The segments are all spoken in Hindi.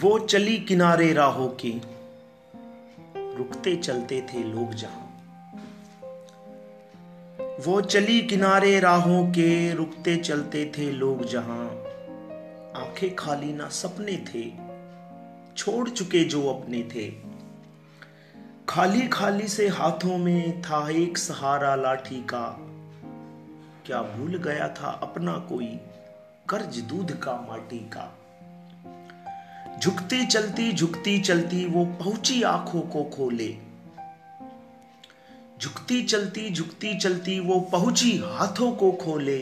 वो चली किनारे राहों के। रुकते चलते थे लोग जहाँ। वो चली किनारे राहों के, रुकते चलते थे लोग जहाँ। आँखें खाली ना सपने थे, छोड़ चुके जो अपने थे। खाली खाली से हाथों में था एक सहारा लाठी का। क्या भूल गया था अपना कोई, कर्ज दूध का माटी का। झुकती चलती झुकती चलती वो पहुँची आँखों को खोले। झुकती चलती झुकती चलती वो पहुँची हाथों को खोले।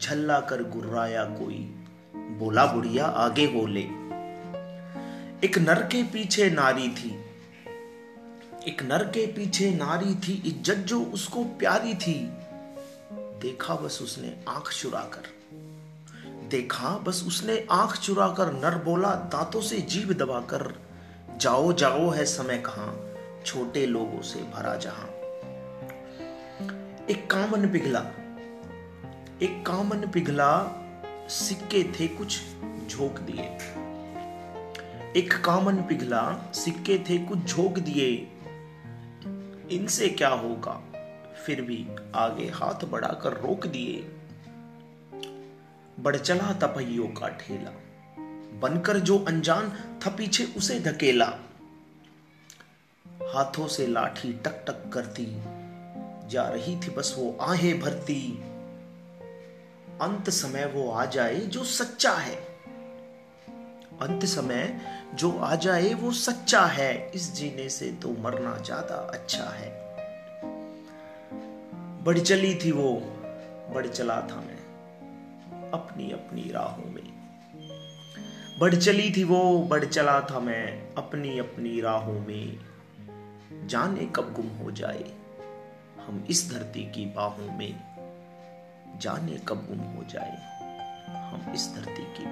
झल्ला कर गुर्राया कोई, बोला बुढ़िया आगे बोले। एक नर के पीछे नारी थी। एक नर के पीछे नारी थी, इज़्ज़त जो उसको प्यारी थी। देखा बस उसने आँख चुराकर देखा, बस उसने आँख चुरा कर नर बोला, दांतों से जीभ दबाकर, जाओ जाओ है समय कहाँ? छोटे लोगों से भरा जहाँ। एक कामन पिघला, एक कामन पिघला, सिक्के थे कुछ झोंक दिए। एक कामन पिघला, सिक्के थे कुछ झोंक दिए। इनसे क्या होगा? फिर भी आगे हाथ बढ़ाकर रोक दिए। बढ़ चला तपहियों का ठेला। बनकर जो अनजान था पीछे उसे धकेला हाथों से लाठी टक टक करती, जा रही थी बस वो आहे भरती। अंत समय वो आ जाए जो सच्चा है। अंत समय जो आ जाए वो सच्चा है, इस जीने से तो मरना ज़्यादा अच्छा है। बढ़ चली थी वो बढ़ चला था मैं। अपनी अपनी राहों में। बढ़ चली थी वो, बढ़ चला था मैं अपनी अपनी राहों में। जाने कब गुम हो जाए हम इस धरती की बाहों में। जाने कब गुम हो जाए हम इस धरती की